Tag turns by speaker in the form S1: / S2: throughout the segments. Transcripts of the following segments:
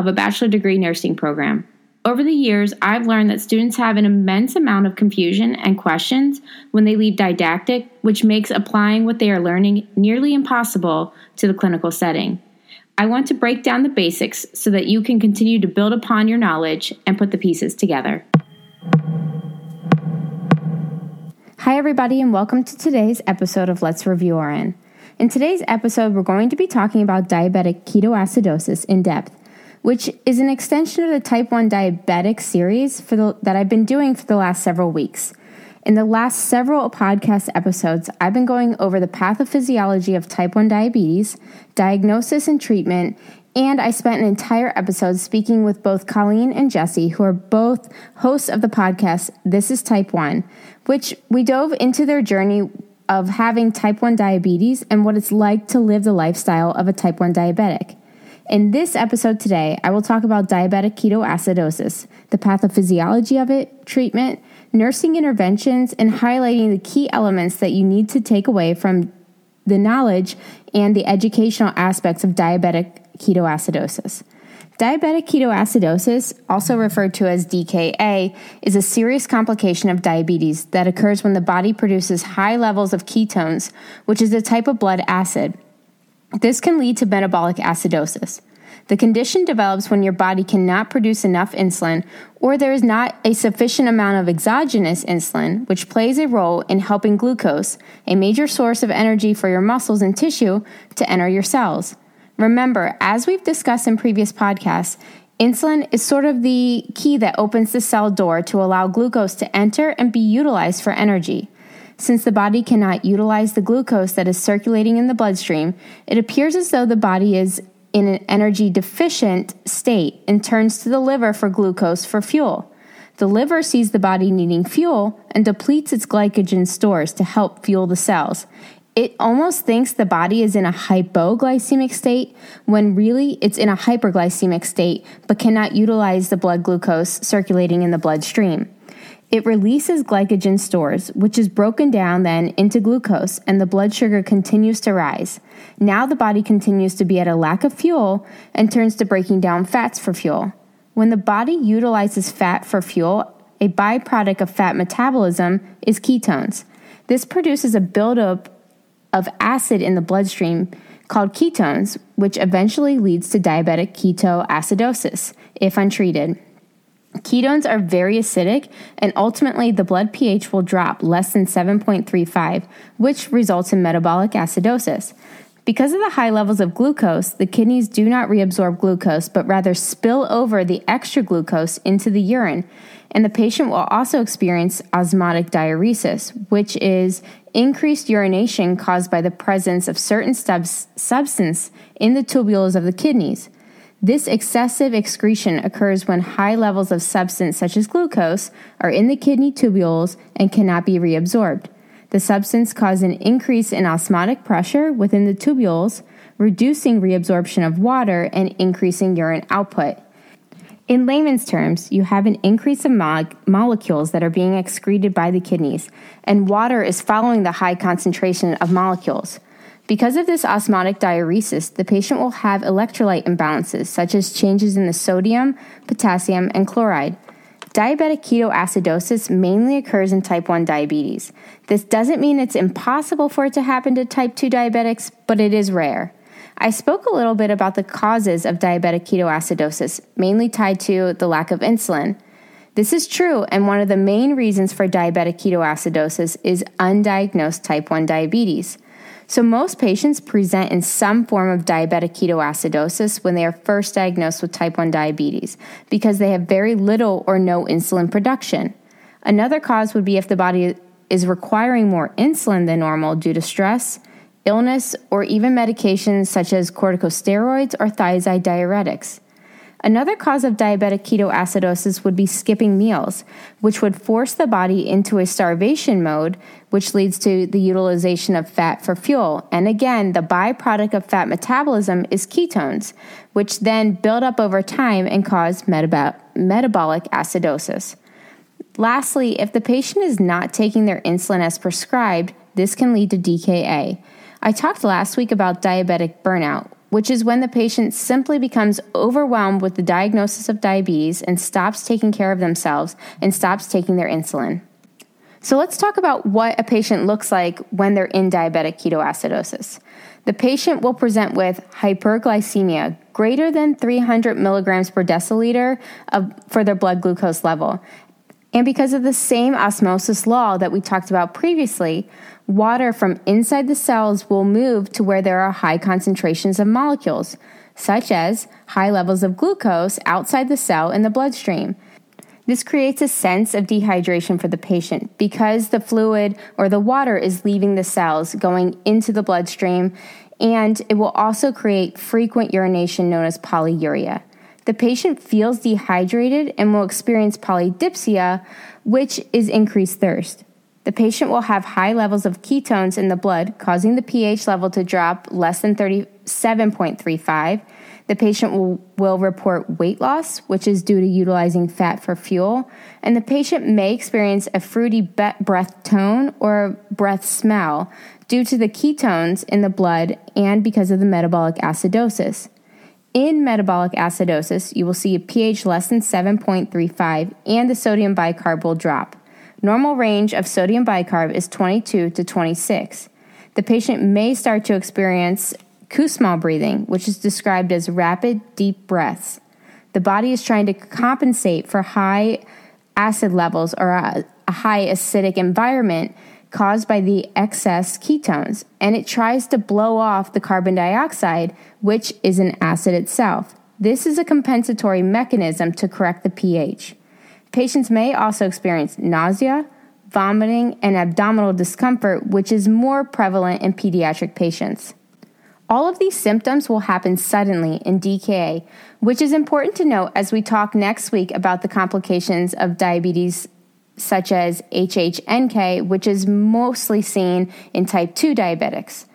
S1: of a bachelor degree nursing program. Over the years, I've learned that students have an immense amount of confusion and questions when they leave didactic, which makes applying what they are learning nearly impossible to the clinical setting. I want to break down the basics so that you can continue to build upon your knowledge and put the pieces together. Hi, everybody, and welcome to today's episode of Let's Review RN. In today's episode, we're going to be talking about diabetic ketoacidosis in depth, which is an extension of the type 1 diabetic series the, that I've been doing for the last several weeks. In the last several podcast episodes, I've been going over the pathophysiology of type 1 diabetes, diagnosis and treatment, and I spent an entire episode speaking with both Colleen and Jesse, who are both hosts of the podcast This is Type 1, which we dove into their journey of having type 1 diabetes and what it's like to live the lifestyle of a type 1 diabetic. In this episode today, I will talk about diabetic ketoacidosis, the pathophysiology of it, treatment, nursing interventions, and highlighting the key elements that you need to take away from the knowledge and the educational aspects of diabetic ketoacidosis. Diabetic ketoacidosis, also referred to as DKA, is a serious complication of diabetes that occurs when the body produces high levels of ketones, which is a type of blood acid. This can lead to metabolic acidosis. The condition develops when your body cannot produce enough insulin or there is not a sufficient amount of exogenous insulin, which plays a role in helping glucose, a major source of energy for your muscles and tissue, to enter your cells. Remember, as we've discussed in previous podcasts, insulin is sort of the key that opens the cell door to allow glucose to enter and be utilized for energy. Since the body cannot utilize the glucose that is circulating in the bloodstream, it appears as though the body is in an energy deficient state and turns to the liver for glucose for fuel. The liver sees the body needing fuel and depletes its glycogen stores to help fuel the cells it almost thinks the body is in a hypoglycemic state when really it's in a hyperglycemic state but cannot utilize the blood glucose circulating in the bloodstream. It releases glycogen stores, which is broken down then into glucose, and the blood sugar continues to rise. Now the body continues to be at a lack of fuel and turns to breaking down fats for fuel. When the body utilizes fat for fuel, a byproduct of fat metabolism is ketones. This produces a buildup of acid in the bloodstream called ketones, which eventually leads to diabetic ketoacidosis if untreated. Ketones are very acidic, and ultimately the blood pH will drop less than 7.35, which results in metabolic acidosis. Because of the high levels of glucose, the kidneys do not reabsorb glucose, but rather spill over the extra glucose into the urine. And the patient will also experience osmotic diuresis, which is increased urination caused by the presence of certain subs- substance in the tubules of the kidneys. This excessive excretion occurs when high levels of substance such as glucose are in the kidney tubules and cannot be reabsorbed. The substance causes an increase in osmotic pressure within the tubules, reducing reabsorption of water and increasing urine output. In layman's terms, you have an increase of mo- molecules that are being excreted by the kidneys, and water is following the high concentration of molecules. Because of this osmotic diuresis, the patient will have electrolyte imbalances, such as changes in the sodium, potassium, and chloride. Diabetic ketoacidosis mainly occurs in type 1 diabetes. This doesn't mean it's impossible for it to happen to type 2 diabetics, but it is rare. I spoke a little bit about the causes of diabetic ketoacidosis, mainly tied to the lack of insulin. This is true, and one of the main reasons for diabetic ketoacidosis is undiagnosed type 1 diabetes. So, most patients present in some form of diabetic ketoacidosis when they are first diagnosed with type 1 diabetes because they have very little or no insulin production. Another cause would be if the body is requiring more insulin than normal due to stress, illness, or even medications such as corticosteroids or thiazide diuretics. Another cause of diabetic ketoacidosis would be skipping meals, which would force the body into a starvation mode, which leads to the utilization of fat for fuel. And again, the byproduct of fat metabolism is ketones, which then build up over time and cause metab- metabolic acidosis. Lastly, if the patient is not taking their insulin as prescribed, this can lead to DKA. I talked last week about diabetic burnout, which is when the patient simply becomes overwhelmed with the diagnosis of diabetes and stops taking care of themselves and stops taking their insulin. So let's talk about what a patient looks like when they're in diabetic ketoacidosis. The patient will present with hyperglycemia greater than 300 milligrams per deciliter of, for their blood glucose level. And because of the same osmosis law that we talked about previously, water from inside the cells will move to where there are high concentrations of molecules, such as high levels of glucose outside the cell in the bloodstream. This creates a sense of dehydration for the patient because the fluid or the water is leaving the cells, going into the bloodstream, and it will also create frequent urination known as polyuria. The patient feels dehydrated and will experience polydipsia, which is increased thirst. The patient will have high levels of ketones in the blood, causing the pH level to drop less than 37.35. The patient will, will report weight loss, which is due to utilizing fat for fuel, and the patient may experience a fruity breath tone or breath smell due to the ketones in the blood and because of the metabolic acidosis. In metabolic acidosis, you will see a pH less than 7.35 and the sodium bicarb will drop. Normal range of sodium bicarb is 22 to 26. The patient may start to experience Kussmaul breathing, which is described as rapid, deep breaths. The body is trying to compensate for high acid levels or a, a high acidic environment caused by the excess ketones, and it tries to blow off the carbon dioxide, which is an acid itself. This is a compensatory mechanism to correct the pH. Patients may also experience nausea, vomiting, and abdominal discomfort, which is more prevalent in pediatric patients. All of these symptoms will happen suddenly in DKA, which is important to note as we talk next week about the complications of diabetes, such as HHNK, which is mostly seen in type 2 diabetics.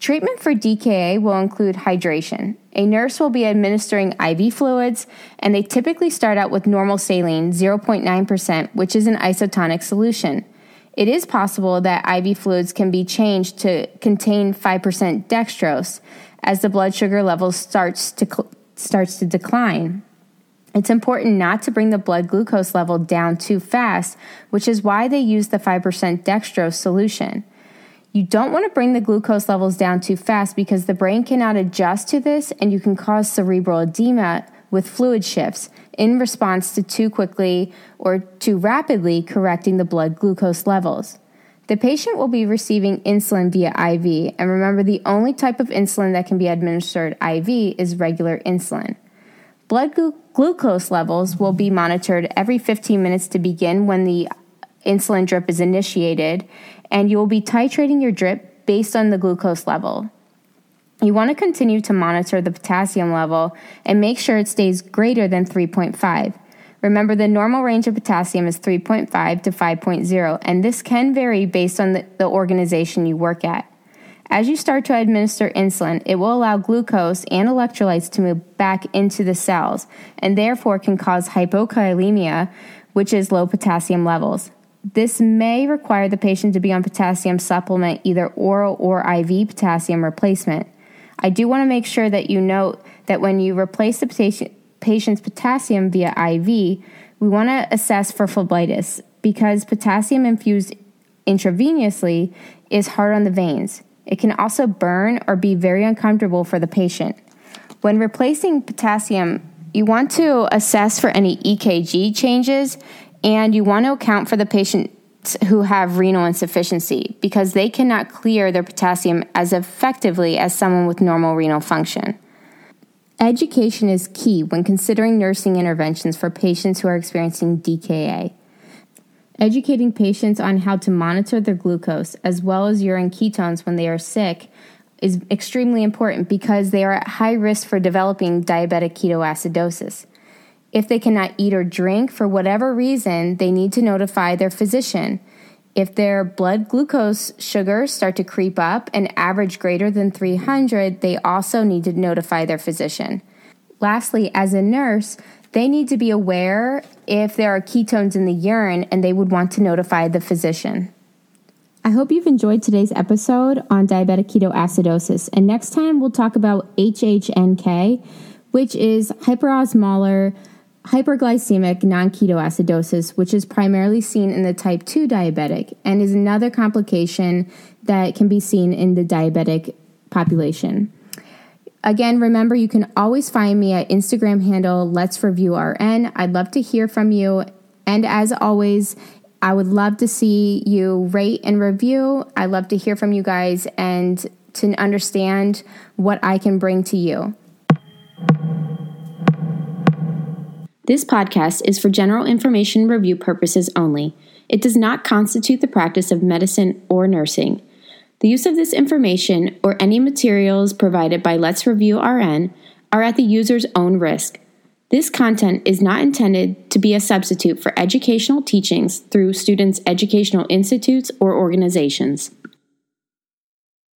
S1: Treatment for DKA will include hydration. A nurse will be administering IV fluids, and they typically start out with normal saline, 0.9%, which is an isotonic solution. It is possible that IV fluids can be changed to contain 5% dextrose as the blood sugar level starts to, cl- starts to decline. It's important not to bring the blood glucose level down too fast, which is why they use the 5% dextrose solution. You don't want to bring the glucose levels down too fast because the brain cannot adjust to this and you can cause cerebral edema with fluid shifts in response to too quickly or too rapidly correcting the blood glucose levels. The patient will be receiving insulin via IV, and remember the only type of insulin that can be administered IV is regular insulin. Blood glu- glucose levels will be monitored every 15 minutes to begin when the insulin drip is initiated, and you will be titrating your drip based on the glucose level. You want to continue to monitor the potassium level and make sure it stays greater than 3.5. Remember, the normal range of potassium is 3.5 to 5.0, and this can vary based on the, the organization you work at. As you start to administer insulin, it will allow glucose and electrolytes to move back into the cells and therefore can cause hypokalemia, which is low potassium levels. This may require the patient to be on potassium supplement, either oral or IV potassium replacement. I do want to make sure that you note that when you replace the patient's potassium via IV, we want to assess for phlebitis because potassium infused intravenously is hard on the veins. It can also burn or be very uncomfortable for the patient. When replacing potassium, you want to assess for any EKG changes and you want to account for the patients who have renal insufficiency because they cannot clear their potassium as effectively as someone with normal renal function. Education is key when considering nursing interventions for patients who are experiencing DKA. Educating patients on how to monitor their glucose as well as urine ketones when they are sick is extremely important because they are at high risk for developing diabetic ketoacidosis. If they cannot eat or drink for whatever reason, they need to notify their physician. If their blood glucose sugars start to creep up and average greater than 300, they also need to notify their physician. Lastly, as a nurse, they need to be aware if there are ketones in the urine and they would want to notify the physician. I hope you've enjoyed today's episode on diabetic ketoacidosis. And next time we'll talk about HHNK, which is hyperosmolar hyperglycemic non ketoacidosis, which is primarily seen in the type 2 diabetic and is another complication that can be seen in the diabetic population. Again, remember you can always find me at Instagram handle Let's Review RN. I'd love to hear from you. And as always, I would love to see you rate and review. I love to hear from you guys and to understand what I can bring to you. This podcast is for general information review purposes only. It does not constitute the practice of medicine or nursing. The use of this information or any materials provided by Let's Review RN are at the user's own risk. This content is not intended to be a substitute for educational teachings through students' educational institutes or organizations.